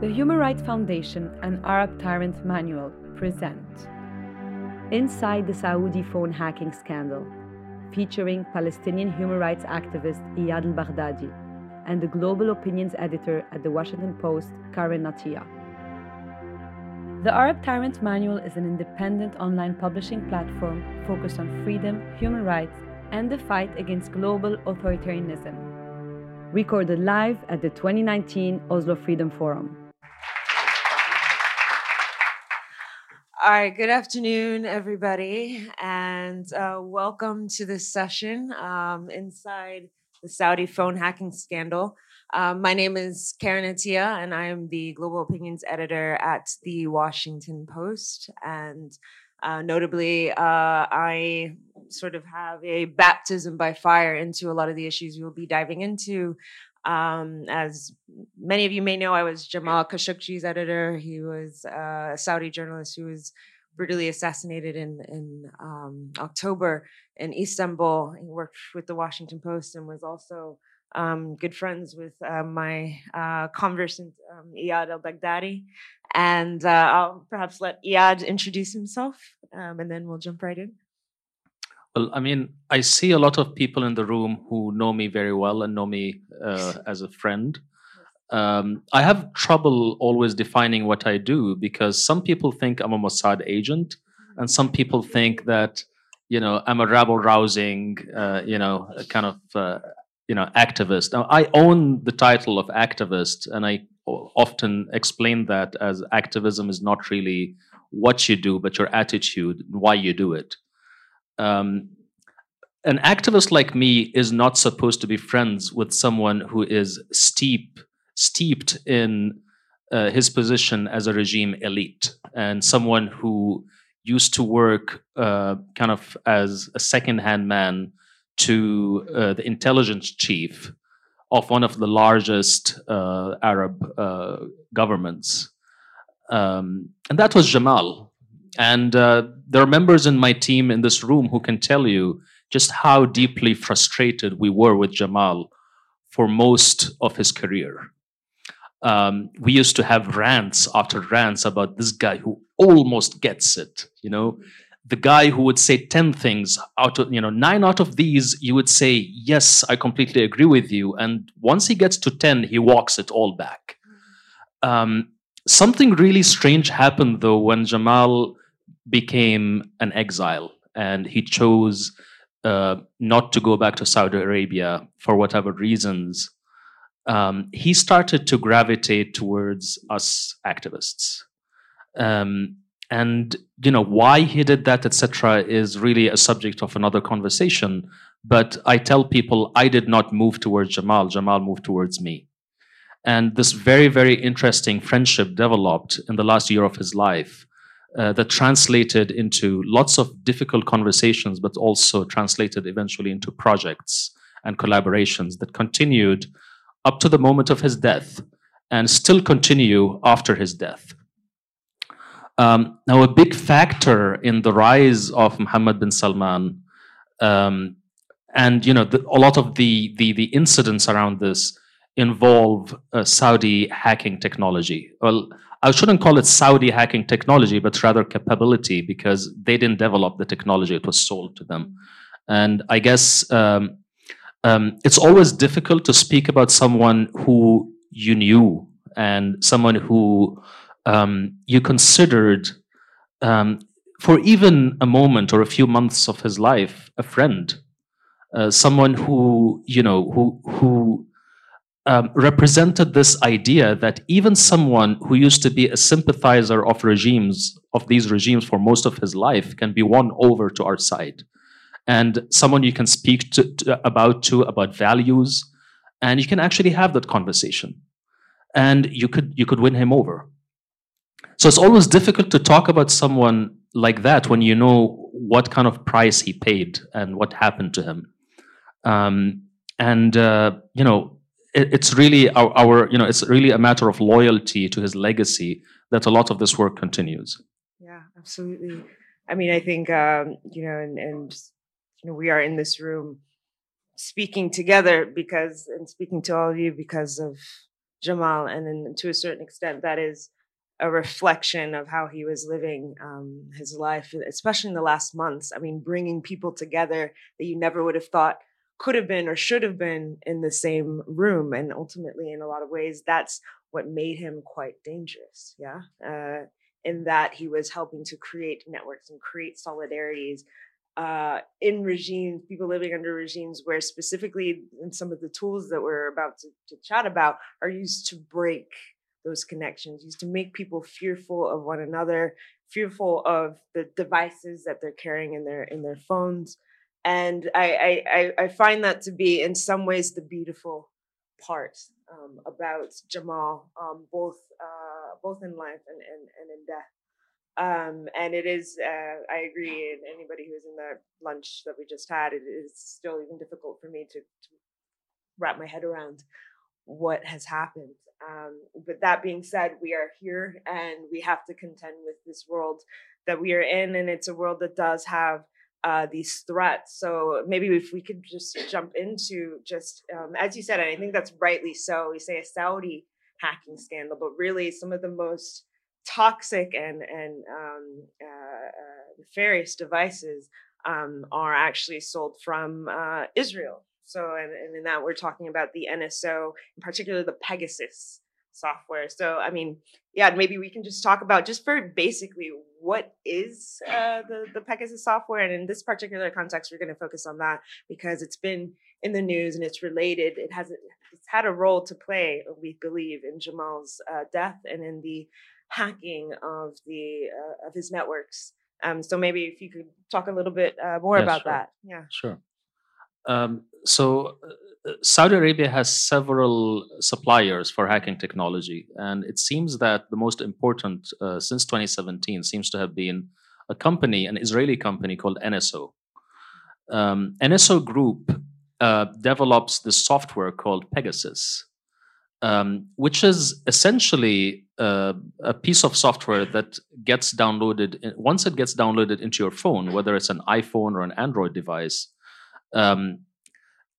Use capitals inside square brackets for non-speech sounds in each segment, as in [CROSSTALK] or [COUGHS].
The Human Rights Foundation and Arab Tyrant Manual present Inside the Saudi Phone Hacking Scandal, featuring Palestinian human rights activist Iyad al Baghdadi and the global opinions editor at the Washington Post, Karen Attiah. The Arab Tyrant Manual is an independent online publishing platform focused on freedom, human rights, and the fight against global authoritarianism. Recorded live at the 2019 Oslo Freedom Forum. All right, good afternoon, everybody, and uh, welcome to this session um, inside the Saudi phone hacking scandal. Um, my name is Karen Attiah, and I am the global opinions editor at the Washington Post. And uh, notably, uh, I sort of have a baptism by fire into a lot of the issues we'll be diving into. Um, as many of you may know, I was Jamal Khashoggi's editor. He was uh, a Saudi journalist who was brutally assassinated in in um, October in Istanbul. He worked with the Washington Post and was also um, good friends with uh, my uh, conversant um, Iyad al Baghdadi. And uh, I'll perhaps let Iyad introduce himself, um, and then we'll jump right in. Well, I mean, I see a lot of people in the room who know me very well and know me uh, [LAUGHS] as a friend. Um, I have trouble always defining what I do because some people think I'm a Mossad agent, and some people think that you know I'm a rabble rousing, uh, you know, kind of uh, you know activist. Now I own the title of activist, and I often explain that as activism is not really what you do, but your attitude, and why you do it um, an activist like me is not supposed to be friends with someone who is steep steeped in uh, his position as a regime elite and someone who used to work uh, kind of as a second-hand man to uh, the intelligence chief of one of the largest uh, Arab uh, governments. Um, and that was Jamal. And uh, there are members in my team in this room who can tell you just how deeply frustrated we were with Jamal for most of his career. Um, we used to have rants after rants about this guy who almost gets it, you know, the guy who would say 10 things out of, you know, nine out of these, you would say, yes, I completely agree with you. And once he gets to 10, he walks it all back. Um, something really strange happened though when Jamal became an exile and he chose uh, not to go back to Saudi Arabia for whatever reasons, um, he started to gravitate towards us activists. Um, and you know why he did that, etc., is really a subject of another conversation. But I tell people I did not move towards Jamal. Jamal moved towards me. And this very, very interesting friendship developed in the last year of his life uh, that translated into lots of difficult conversations, but also translated eventually into projects and collaborations that continued up to the moment of his death and still continue after his death. Um, now, a big factor in the rise of Mohammed bin Salman, um, and you know, the, a lot of the, the, the incidents around this involve uh, Saudi hacking technology. Well, I shouldn't call it Saudi hacking technology, but rather capability because they didn't develop the technology, it was sold to them. And I guess um, um, it's always difficult to speak about someone who you knew and someone who um, you considered um, for even a moment or a few months of his life a friend, uh, someone who you know who who um, represented this idea that even someone who used to be a sympathizer of regimes, of these regimes for most of his life, can be won over to our side. And someone you can speak to, to, about to about values, and you can actually have that conversation. And you could you could win him over. So it's always difficult to talk about someone like that when you know what kind of price he paid and what happened to him. Um, and uh, you know, it's really our, our, you know it's really a matter of loyalty to his legacy that a lot of this work continues yeah absolutely i mean i think um, you know and, and you know we are in this room speaking together because and speaking to all of you because of Jamal, and then to a certain extent, that is a reflection of how he was living um, his life, especially in the last months. I mean, bringing people together that you never would have thought could have been or should have been in the same room, and ultimately, in a lot of ways, that's what made him quite dangerous. Yeah. Uh, in that he was helping to create networks and create solidarities uh, in regimes, people living under regimes where specifically in some of the tools that we're about to, to chat about are used to break those connections, used to make people fearful of one another, fearful of the devices that they're carrying in their in their phones. And I I, I find that to be in some ways the beautiful part um, about Jamal, um, both uh, both in life and, and, and in death. Um, and it is, uh, I agree, and anybody who's in the lunch that we just had, it is still even difficult for me to, to wrap my head around what has happened. Um, but that being said, we are here and we have to contend with this world that we are in, and it's a world that does have uh, these threats. So maybe if we could just jump into just um, as you said, and I think that's rightly so. We say a Saudi hacking scandal, but really some of the most toxic and and um, uh, uh, nefarious devices um, are actually sold from uh, Israel. So, and, and in that we're talking about the NSO, in particular the Pegasus software. So, I mean, yeah, maybe we can just talk about just for basically what is uh, the the Pegasus software, and in this particular context, we're going to focus on that because it's been in the news and it's related. It has it's had a role to play, we believe, in Jamal's uh, death and in the hacking of the uh, of his networks. Um, so maybe if you could talk a little bit uh, more Yeah, about sure. that. Yeah. Sure. Um, so uh, Saudi Arabia has several suppliers for hacking technology, and it seems that the most important uh, since 2017 seems to have been a company, an Israeli company called NSO. Um, NSO Group uh, develops this software called Pegasus, um, which is essentially uh, a piece of software that gets downloaded. Once it gets downloaded into your phone, whether it's an iPhone or an Android device, um,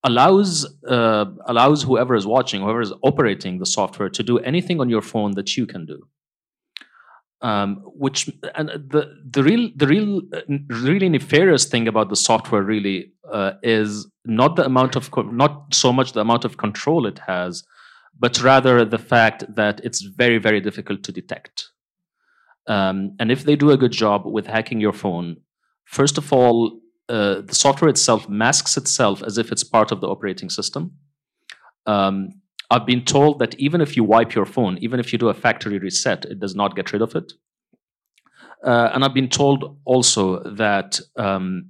allows uh, allows whoever is watching, whoever is operating the software, to do anything on your phone that you can do. Um, which and the the real the real uh, really nefarious thing about the software really uh, is not the amount of not so much the amount of control it has, but rather the fact that it's very very difficult to detect. Um, and if they do a good job with hacking your phone, first of all, uh, the software itself masks itself as if it's part of the operating system. Um, I've been told that even if you wipe your phone, even if you do a factory reset, it does not get rid of it. Uh, and I've been told also that um,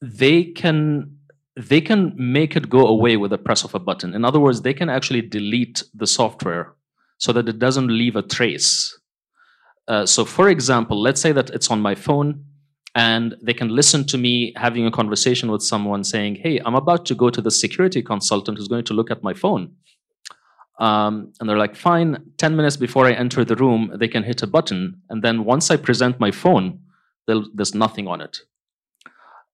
they can they can make it go away with a press of a button. In other words, they can actually delete the software so that it doesn't leave a trace. Uh, so, for example, let's say that it's on my phone and they can listen to me having a conversation with someone saying, Hey, I'm about to go to the security consultant who's going to look at my phone. Um, and they're like, Fine, 10 minutes before I enter the room, they can hit a button. And then once I present my phone, there's nothing on it.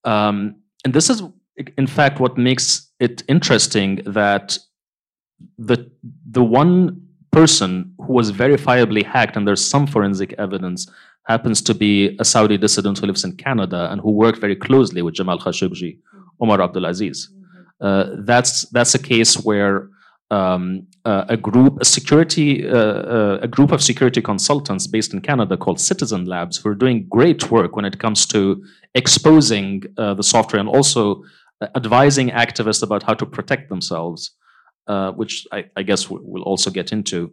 Um, and this is, in fact, what makes it interesting that the, the one person who was verifiably hacked, and there's some forensic evidence, happens to be a Saudi dissident who lives in Canada and who worked very closely with Jamal Khashoggi, Omar Abdulaziz. Uh, that's that's a case where um, uh, a group, a security, uh, uh, a group of security consultants based in Canada called Citizen Labs, who are doing great work when it comes to exposing uh, the software and also uh, advising activists about how to protect themselves, uh, which I, I guess we- we'll also get into.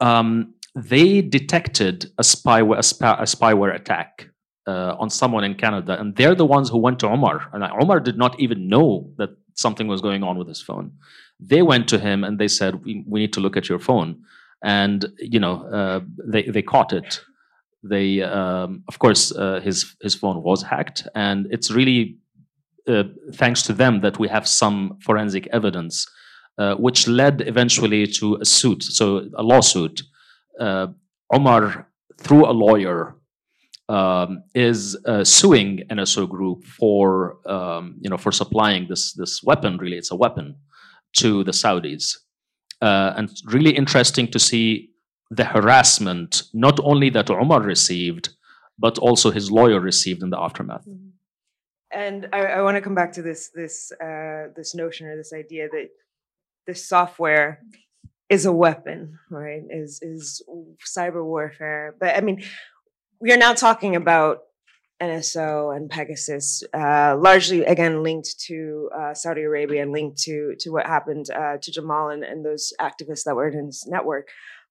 Um, they detected a spyware, a, spy, a spyware attack uh, on someone in Canada, and they're the ones who went to Omar. And Omar did not even know that something was going on with his phone. They went to him and they said, "We, we need to look at your phone," and you know, uh, they they caught it. They, um, of course, uh, his his phone was hacked, and it's really uh, thanks to them that we have some forensic evidence, uh, which led eventually to a suit, so a lawsuit. Uh, Omar, through a lawyer, um, is uh, suing NSO Group for um, you know for supplying this this weapon. Really, it's a weapon to the Saudis. Uh, and it's really interesting to see the harassment, not only that Omar received, but also his lawyer received in the aftermath. Mm-hmm. And I, I want to come back to this this uh, this notion or this idea that this software is a weapon, right? Is is cyber warfare. But I mean, we are now talking about NSO and Pegasus, uh, largely again linked to uh, Saudi Arabia and linked to to what happened uh, to Jamal and, and, those activists that were in his network.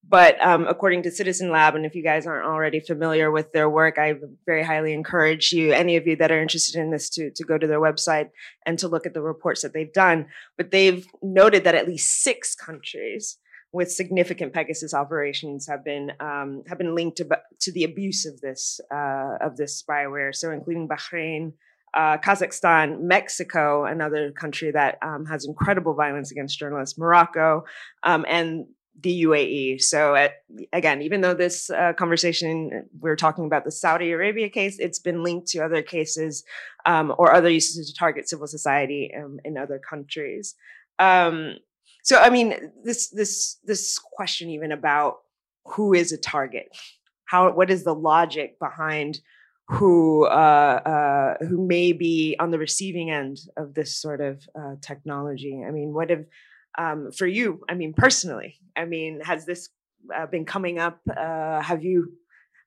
But um, according to Citizen Lab, and if you guys aren't already familiar with their work, I very highly encourage you, any of you that are interested in this, to to go to their website and to look at the reports that they've done. But they've noted that at least six countries with significant Pegasus operations have been um, have been linked to, to the abuse of this uh, of this spyware. So, including Bahrain, uh, Kazakhstan, Mexico, another country that um, has incredible violence against journalists, Morocco, um, and the UAE. So, at, again, even though this uh, conversation we're talking about the Saudi Arabia case, it's been linked to other cases um, or other uses to target civil society um, in other countries. Um, so I mean, this this this question even about who is a target, how what is the logic behind who uh, uh, who may be on the receiving end of this sort of uh, technology? I mean, what if um, for you? I mean, personally, I mean, has this uh, been coming up? Uh, have you?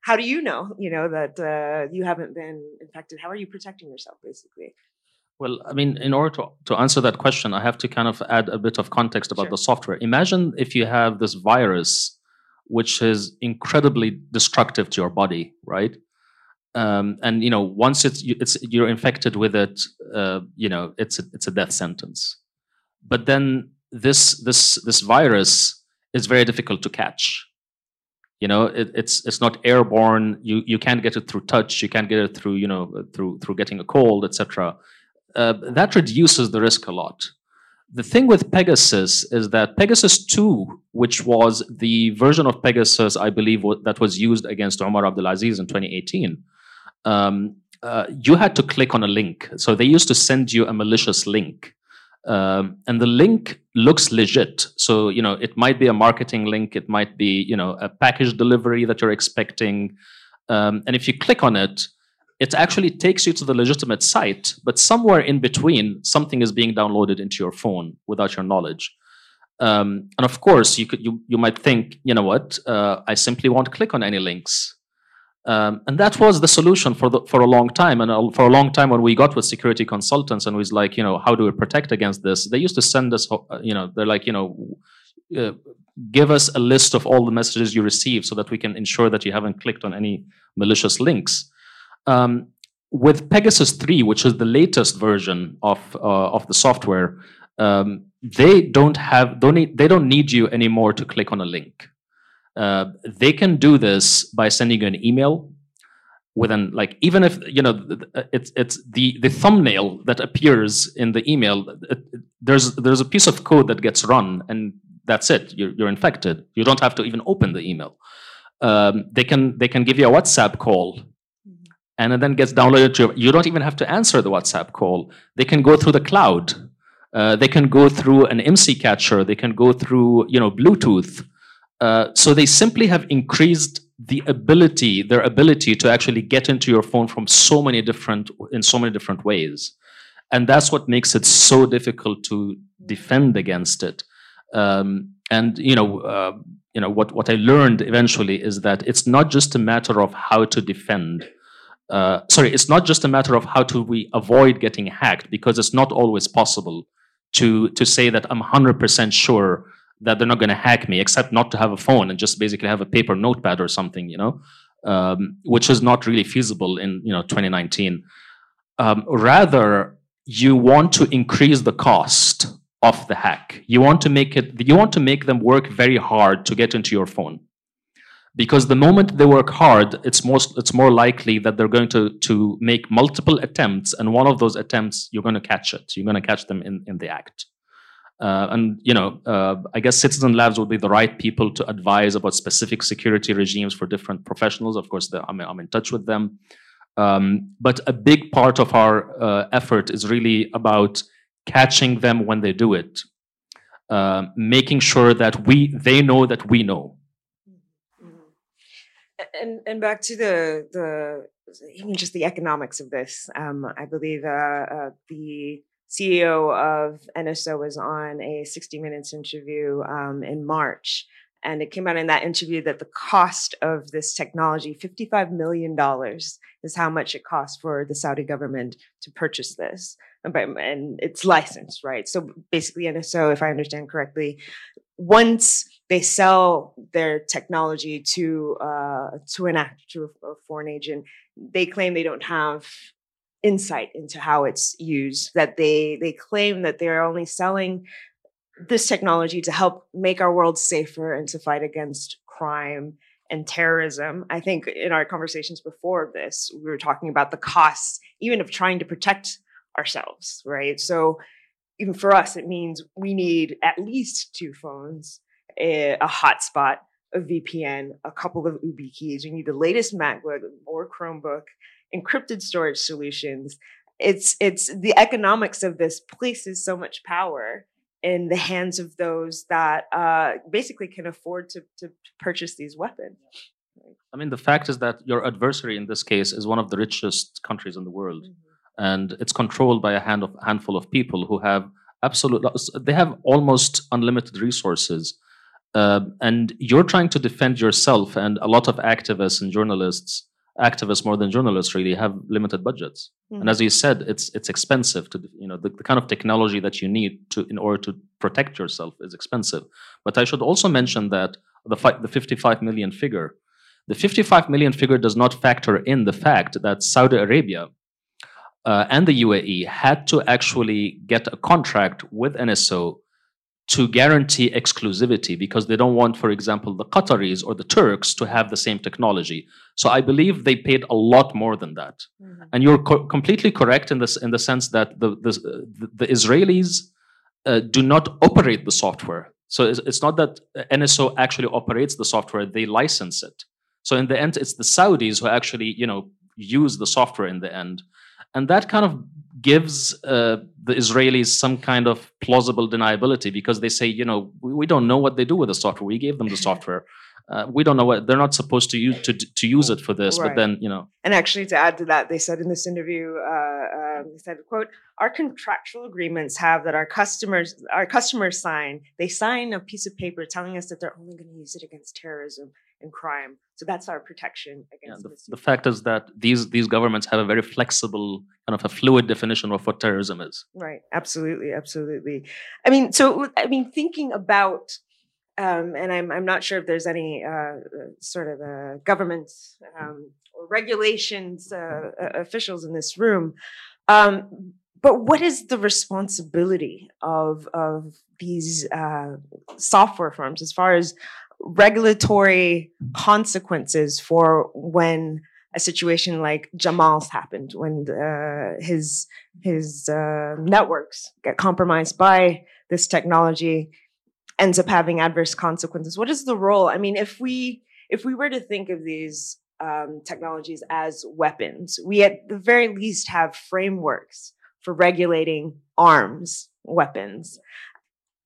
How do you know? You know that uh, you haven't been infected. How are you protecting yourself, basically? Well, I mean, in order to, to answer that question, I have to kind of add a bit of context about sure. the software. Imagine if you have this virus, which is incredibly destructive to your body, right? Um, and you know, once it's it's you're infected with it, uh, you know, it's a, it's a death sentence. But then this this this virus is very difficult to catch. You know, it, it's it's not airborne. You you can't get it through touch. You can't get it through you know through through getting a cold, etc uh, that reduces the risk a lot. The thing with Pegasus is that Pegasus 2, which was the version of Pegasus, I believe, that was used against Omar Abdulaziz in 2018, um, uh, you had to click on a link. So they used to send you a malicious link. Um, and the link looks legit. So, you know, it might be a marketing link, it might be, you know, a package delivery that you're expecting. Um, and if you click on it, it actually takes you to the legitimate site, but somewhere in between, something is being downloaded into your phone without your knowledge. Um, and of course, you could you you might think, you know what? Uh, I simply won't click on any links. Um, and that was the solution for the, for a long time. And for a long time, when we got with security consultants and was like, you know, how do we protect against this? They used to send us, uh, you know, they're like, you know, uh, give us a list of all the messages you receive so that we can ensure that you haven't clicked on any malicious links. Um, with Pegasus 3, which is the latest version of uh, of the software, um, they don't have don't need, they don't need you anymore to click on a link. Uh, they can do this by sending you an email with an like even if you know it's it's the the thumbnail that appears in the email. It, there's there's a piece of code that gets run and that's it. You're, you're infected. You don't have to even open the email. Um, they can they can give you a WhatsApp call and then gets downloaded to your, you don't even have to answer the WhatsApp call. They can go through the cloud. Uh, they can go through an IMSI catcher. They can go through, you know, Bluetooth. Uh, so they simply have increased the ability, their ability to actually get into your phone from so many different, in so many different ways. And that's what makes it so difficult to defend against it. Um, and you know, uh, you know what what I learned eventually is that it's not just a matter of how to defend uh, sorry, it's not just a matter of how do we avoid getting hacked because it's not always possible to to say that I'm 100% sure that they're not going to hack me, except not to have a phone and just basically have a paper notepad or something, you know, um, which is not really feasible in you know 2019. Um, rather, you want to increase the cost of the hack. You want to make it. You want to make them work very hard to get into your phone because the moment they work hard it's most it's more likely that they're going to to make multiple attempts and one of those attempts you're going to catch it. You're going to catch them in in the act. Uh, and you know uh, i guess citizen labs would be the right people to advise about specific security regimes for different professionals. Of course I'm, I'm in touch with them. Um, but a big part of our uh, effort is really about catching them when they do it. Uh, making sure that we they know that we know. And and back to the the even just the economics of this. Um, I believe uh, uh, the CEO of NSO was on a 60 Minutes interview um, in March. And it came out in that interview that the cost of this technology, $55 million, is how much it costs for the Saudi government to purchase this. And it's licensed, right? So basically, NSO, if I understand correctly, once they sell their technology to uh, to an actor, to a foreign agent, they claim they don't have insight into how it's used that they they claim that they're only selling this technology to help make our world safer and to fight against crime and terrorism. I think in our conversations before this we were talking about the costs even of trying to protect ourselves right? So even for us it means we need at least two phones a, a hotspot a vpn a couple of YubiKeys. We need the latest macbook or chromebook encrypted storage solutions. It's it's the economics of this places so much power in the hands of those that uh, basically can afford to, to purchase these weapons. I mean the fact is that your adversary in this case is one of the richest countries in the world. Mm-hmm. And it's controlled by a hand of, handful of people who have absolute they have almost unlimited resources. Uh, and you're trying to defend yourself and a lot of activists and journalists activists more than journalists really have limited budgets. Mm-hmm. and as you said it's it's expensive to you know the, the, kind of technology that you need to in order to protect yourself is expensive. But i should also mention that the fi- the 55 million figure the 55 million figure does not factor in the fact that saudi arabia uh, and the uae had to actually get a contract with nso to guarantee exclusivity because they don't want, for example, the Qataris or the Turks to have the same technology. So I believe they paid a lot more than that. Mm-hmm. And you're co- completely correct in this in the sense that the the, the Israelis uh, do not operate the software. So it's, it's not that NSO actually operates the software; they license it. So in the end, it's the Saudis who actually you know use the software in the end, and that kind of gives uh, the Israelis some kind of plausible deniability because they say, you know, we, we, don't know what they do with the software. We gave them the [LAUGHS] software. Uh, we don't know what they're not supposed to use to to use it for this. Right. But then, you know, and actually, to add to that, they said in this interview, uh, um, they said, "quote Our contractual agreements have that our customers our customers sign. They sign a piece of paper telling us that they're only going to use it against terrorism and crime. So that's our protection against yeah, the, the, fact is that these these governments have a very flexible kind of a fluid definition of what terrorism is. Right. Absolutely. Absolutely. I mean, so I mean, thinking about. Um, and I'm I'm not sure if there's any uh, sort of uh, government um, or regulations uh, officials in this room, um, but what is the responsibility of of these uh, software firms as far as regulatory consequences for when a situation like Jamal's happened, when uh, his his uh, networks get compromised by this technology, ends up having adverse consequences. What is the role? I mean, if we if we were to think of these um, technologies as weapons, we at the very least have frameworks for regulating arms weapons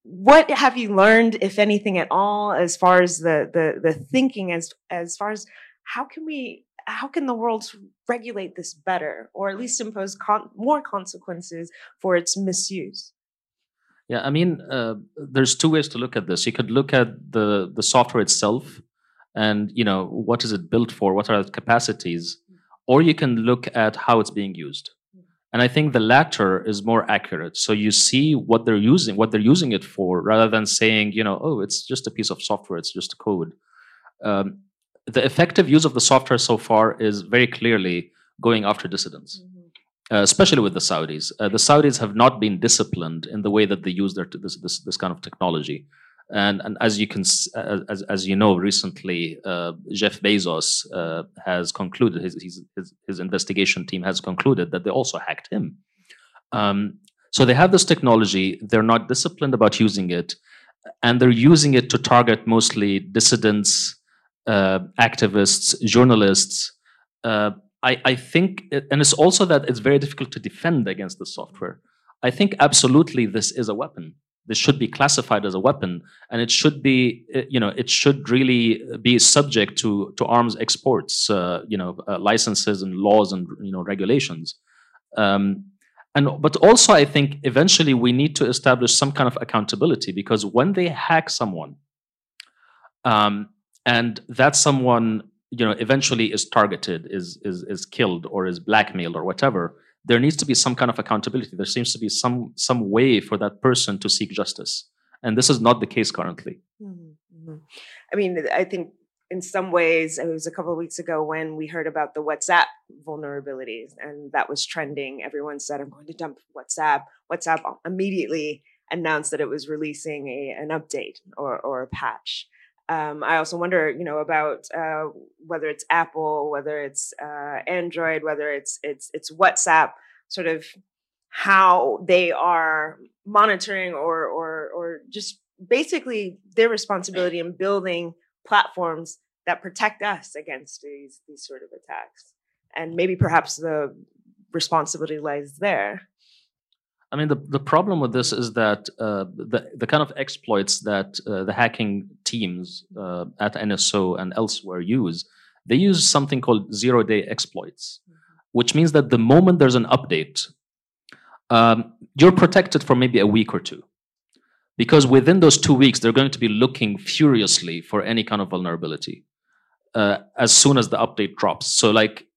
what have you learned, if anything at all, as far as the the the thinking, as as far as how can we how can the world regulate this better, or at least impose con- more consequences for its misuse? Yeah, I mean, uh, there's two ways to look at this. You could look at the the software itself, and you know what is it built for, what are its capacities, or you can look at how it's being used. And I think the latter is more accurate. So you see what they're using, what they're using it for, rather than saying, you know, oh, it's just a piece of software, it's just code. Um, the effective use of the software so far is very clearly going after dissidents, mm-hmm. uh, especially with the Saudis. Uh, the Saudis have not been disciplined in the way that they use their t- this, this, this kind of technology. And, and as you can, as, as you know, recently uh, Jeff Bezos uh, has concluded his, his, his investigation team has concluded that they also hacked him. Um, so they have this technology. They're not disciplined about using it, and they're using it to target mostly dissidents, uh, activists, journalists. Uh, I, I think, and it's also that it's very difficult to defend against the software. I think absolutely this is a weapon this should be classified as a weapon, and it should be, uh, you know, it should really be subject to to arms exports, uh, you know, uh, licenses and laws and you know regulations. Um, and but also, I think eventually we need to establish some kind of accountability because when they hack someone, um, and that someone, you know, eventually is targeted, is is is killed, or is blackmailed, or whatever there needs to be some kind of accountability. There seems to be some some way for that person to seek justice, and this is not the case currently. Mm-hmm. mm-hmm. I mean, I think in some ways, it was a couple of weeks ago when we heard about the WhatsApp vulnerabilities, and that was trending. Everyone said, "I'm going to dump WhatsApp." WhatsApp immediately announced that it was releasing a, an update or, or a patch. Um, I also wonder, you know, about uh, whether it's Apple, whether it's uh, Android, whether it's it's it's WhatsApp, sort of how they are monitoring or or or just basically their responsibility in building platforms that protect us against these these sort of attacks, and maybe perhaps the responsibility lies there. I mean, the, the problem with this is that uh, the, the kind of exploits that uh, the hacking teams uh, at NSO and elsewhere use, they use something called zero day exploits, mm-hmm. which means that the moment there's an update, um, you're protected for maybe a week or two. Because within those two weeks, they're going to be looking furiously for any kind of vulnerability uh, as soon as the update drops. So, like,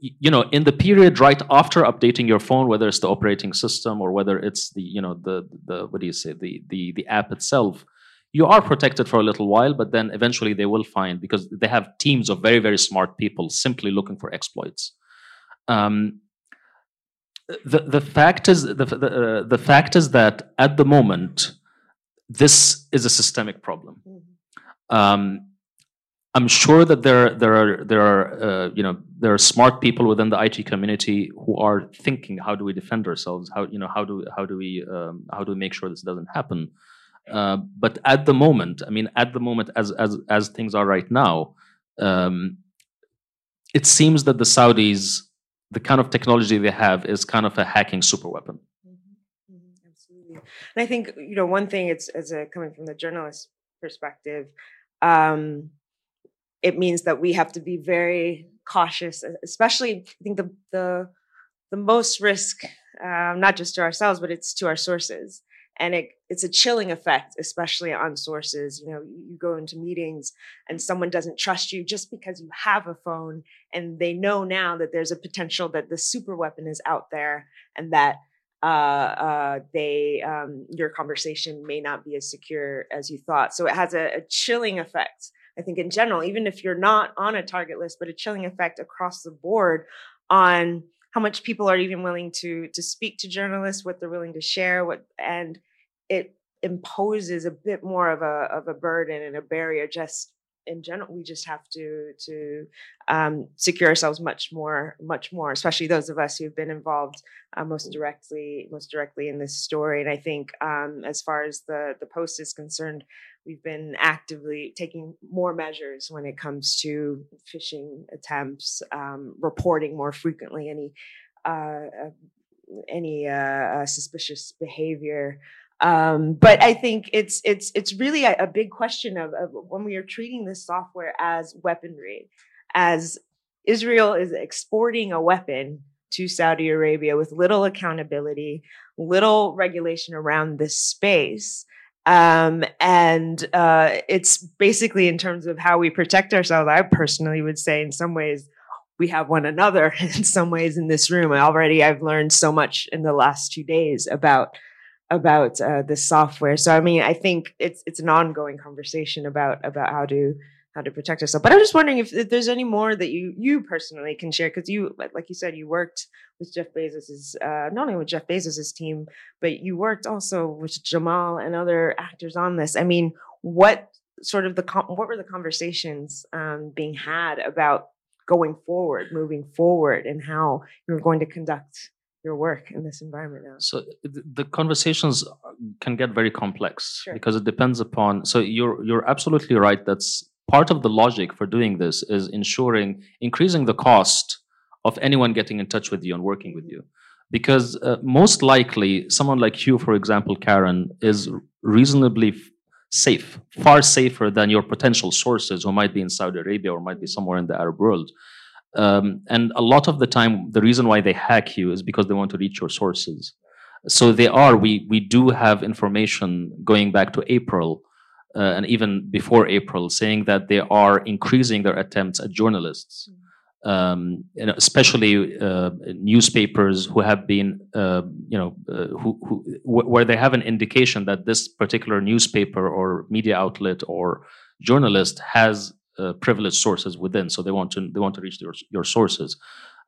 you know in the period right after updating your phone whether it's the operating system or whether it's the you know the the what do you say the the the app itself you are protected for a little while but then eventually they will find because they have teams of very very smart people simply looking for exploits. Um, the the fact is the the, uh, the fact is that at the moment this is a systemic problem. Mm-hmm. um, I'm sure that there there are there are uh, you know there are smart people within the IT community who are thinking how do we defend ourselves? How you know how do how do we um, how do we make sure this doesn't happen uh, but at the moment I mean at the moment as as as things are right now um, it seems that the Saudis the kind of technology they have is kind of a hacking super weapon mm-hmm. Mm-hmm. absolutely and I think you know one thing it's as a coming from the journalist perspective um, it means that we have to be very cautious, especially I think the the the most risk, um, not just to ourselves, but it's to our sources. And it, it's a chilling effect, especially on sources. You know, you go into meetings and someone doesn't trust you just because you have a phone, and they know now that there's a potential that the super weapon is out there, and that uh, uh, they um, your conversation may not be as secure as you thought. So it has a, a chilling effect I think in general, even if you're not on a target list, but a chilling effect across the board on how much people are even willing to to speak to journalists, what they're willing to share, what and it imposes a bit more of a of a burden and a barrier just in general we just have to to um, secure ourselves much more much more especially those of us who've been involved uh, most directly most directly in this story and i think um, as far as the the post is concerned we've been actively taking more measures when it comes to phishing attempts, um, reporting more frequently any uh, uh any uh, uh, suspicious behavior. Um, but I think it's it's it's really a, a big question of, of when we are treating this software as weaponry, as Israel is exporting a weapon to Saudi Arabia with little accountability, little regulation around this space. Um, and uh, it's basically in terms of how we protect ourselves. I personally would say, in some ways, we have one another. [LAUGHS] In some ways, in this room, already I've learned so much in the last two days about about uh, this software. So, I mean, I think it's it's an ongoing conversation about about how to how to protect yourself. But I'm just wondering if, if there's any more that you you personally can share because you like you said you worked with Jeff Bezos's uh, not only with Jeff Bezos's team, but you worked also with Jamal and other actors on this. I mean, what sort of the what were the conversations um, being had about going forward, moving forward, and how you're going to conduct your work in this environment now? So the conversations uh, can get very complex sure. because it depends upon. So you're you're absolutely right. That's part of the logic for doing this is ensuring increasing the cost of anyone getting in touch with you and working with mm-hmm. you because uh, most likely someone like you, for example, Karen, is reasonably f- safe, far safer than your potential sources who might be in Saudi Arabia or might be mm-hmm. somewhere in the Arab world. Um, and a lot of the time, the reason why they hack you is because they want to reach your sources. So they are. We we do have information going back to April uh, and even before April, saying that they are increasing their attempts at journalists um, you know, especially uh, newspapers who have been, uh, you know, uh, who, who where they have an indication that this particular newspaper or media outlet or journalist has uh, privileged sources within, so they want to they want to reach your, your sources.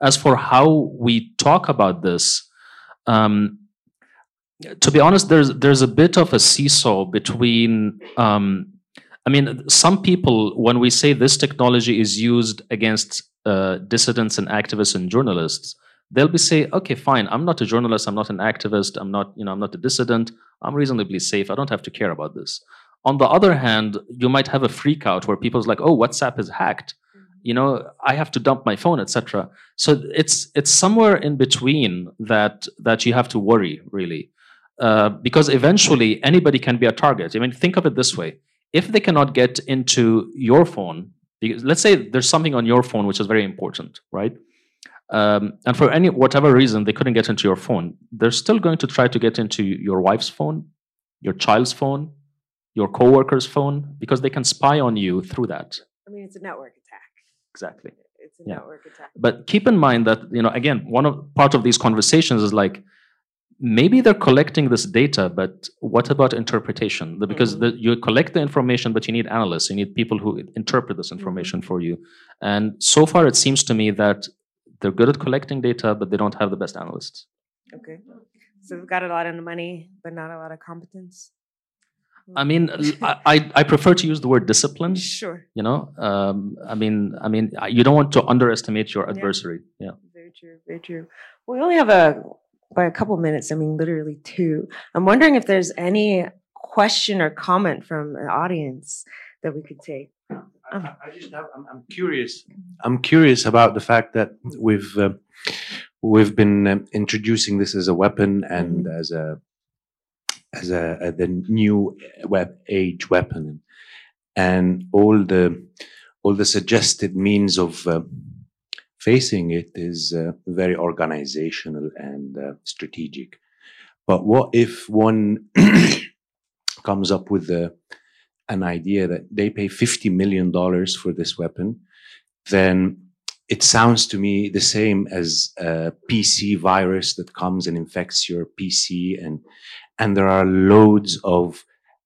As for how we talk about this, um, to be honest, there's there's a bit of a seesaw between. Um, I mean, some people, when we say this technology is used against uh, dissidents and activists and journalists, they'll be say, okay, fine, I'm not a journalist, I'm not an activist, I'm not, you know, I'm not a dissident, I'm reasonably safe, I don't have to care about this. On the other hand, you might have a freak out where people's like, oh, WhatsApp is hacked. Mm-hmm. You know, I have to dump my phone, etc. So it's it's somewhere in between that that you have to worry really, uh, because eventually anybody can be a target. I mean, think of it this way: if they cannot get into your phone, because let's say there's something on your phone which is very important, right? Um, and for any whatever reason they couldn't get into your phone, they're still going to try to get into your wife's phone, your child's phone, your coworker's phone, because they can spy on you through that. I mean, it's a network attack. Exactly. It's a yeah. network attack. But keep in mind that you know, again, one of part of these conversations is like maybe they're collecting this data, but what about interpretation? Because mm-hmm. the, you collect the information, but you need analysts, you need people who interpret this information mm-hmm. for you. And so far, it seems to me that they're good at collecting data, but they don't have the best analysts. Okay. So we've got a lot of money, but not a lot of competence. I mean, I, I prefer to use the word discipline. Sure. You know, um, I mean, I mean, you don't want to underestimate your adversary. Yeah. yeah. Very true. Very true. We only have a by a couple minutes, I mean literally two. I'm wondering if there's any question or comment from the audience that we could take. I, I just have, I'm, I'm, curious. I'm curious about the fact that we've uh, we've been um, introducing this as a weapon and mm-hmm. as a as a, a, the new web age weapon, and all the all the suggested means of uh, facing it is uh, very organizational and uh, strategic. But what if one [COUGHS] comes up with a, uh, an idea that they pay $50 million for this weapon, then it sounds to me the same as a PC virus that comes and infects your PC, and and there are loads of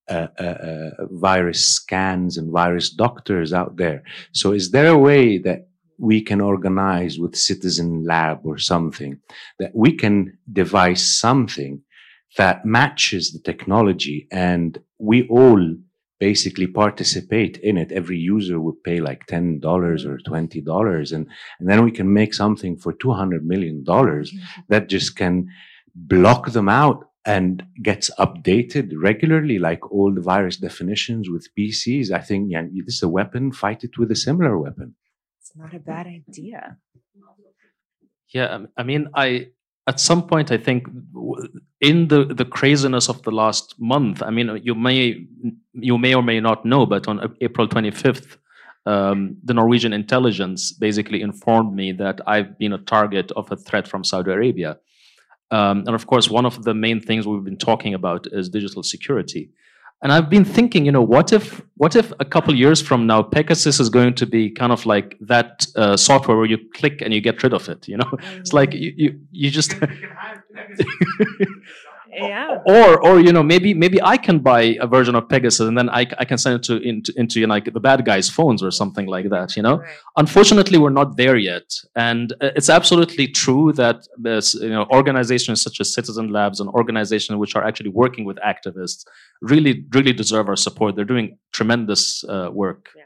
uh, uh, uh, virus scans and virus doctors out there. So, is there a way that we can organize with citizen lab or something that we can devise something that matches the technology and we all basically participate in it every user would pay like $10 or $20 and, and then we can make something for $200 million that just can block them out and gets updated regularly, like all the virus definitions with PCs. I think yeah, this is a weapon, fight it with a similar weapon It's not a bad idea. Yeah, um, I mean, I at some point I think in the the craziness of the last month. I mean, you may you may or may not know, but on April twenty fifth. Um, the Norwegian intelligence basically informed me that I've been a target of a threat from Saudi Arabia. Um, and of course, one of the main things we've been talking about is digital security. And I've been thinking, you know, what if what if a couple years from now Pegasus is going to be kind of like that uh, software where you click and you get rid of it? You know, [LAUGHS] it's like you you, you just [LAUGHS] yeah. Or or you know maybe maybe I can buy a version of Pegasus and then I, I can send it to into into you know, like the bad guys' phones or something like that. You know, right. unfortunately we're not there yet, and uh, it's absolutely true that this you know organizations such as Citizen Labs and organizations which are actually working with activists really really deserve our support. They're doing tremendous uh, work. Yeah.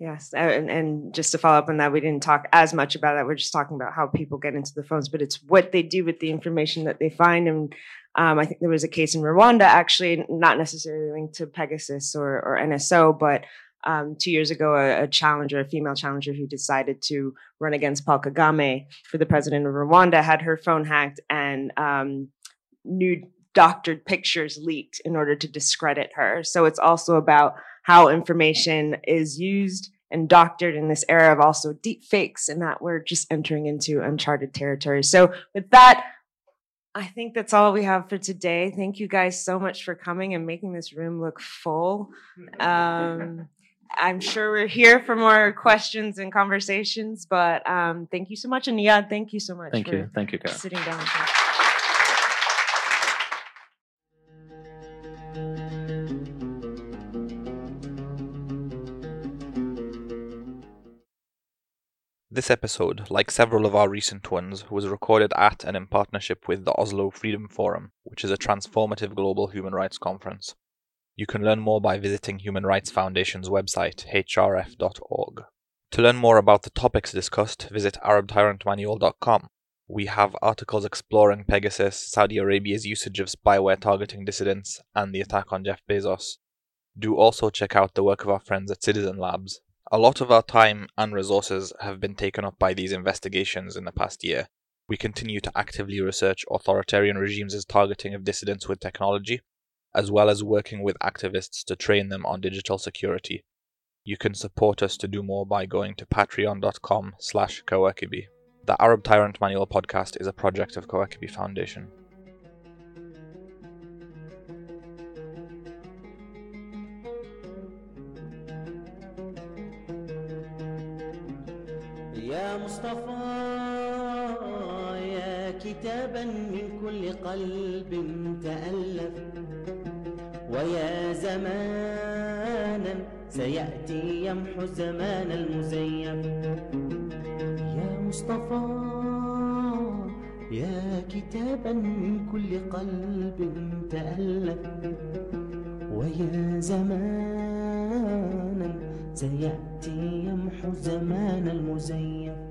Yes, and, and just to follow up on that, we didn't talk as much about that. We're just talking about how people get into the phones, but it's what they do with the information that they find. And um, I think there was a case in Rwanda, actually, not necessarily linked to Pegasus or, or NSO, but um, two years ago, a, a, challenger, a female challenger who decided to run against Paul Kagame for the president of Rwanda, had her phone hacked and um, nude doctored pictures leaked in order to discredit her. So it's also about how information is used and doctored in this era of also deep fakes and that we're just entering into uncharted territory. So with that, I think that's all we have for today. Thank you guys so much for coming and making this room look full. Um, [LAUGHS] I'm sure we're here for more questions and conversations, but um, thank you so much. And yeah, thank you so much. Thank you. Thank you, Kara. Sitting down. This episode, like several of our recent ones, was recorded at and in partnership with the Oslo Freedom Forum, which is a transformative global human rights conference. You can learn more by visiting Human Rights Foundation's website, hrf.org. To learn more about the topics discussed, visit ArabTyrantManual.com. We have articles exploring Pegasus, Saudi Arabia's usage of spyware targeting dissidents, and the attack on Jeff Bezos. Do also check out the work of our friends at Citizen Labs, a lot of our time and resources have been taken up by these investigations in the past year. We continue to actively research authoritarian regimes' targeting of dissidents with technology, as well as working with activists to train them on digital security. You can support us to do more by going to patreon.com slash The Arab Tyrant Manual podcast is a project of Kawakibi Foundation. يا مصطفى يا كتابا من كل قلب تألف. ويا زمانا سيأتي يمحو الزمان المزيف يا مصطفى يا كتابا من كل قلب تألف. ويا زمانا سيأتي يمحو الزمان المزيف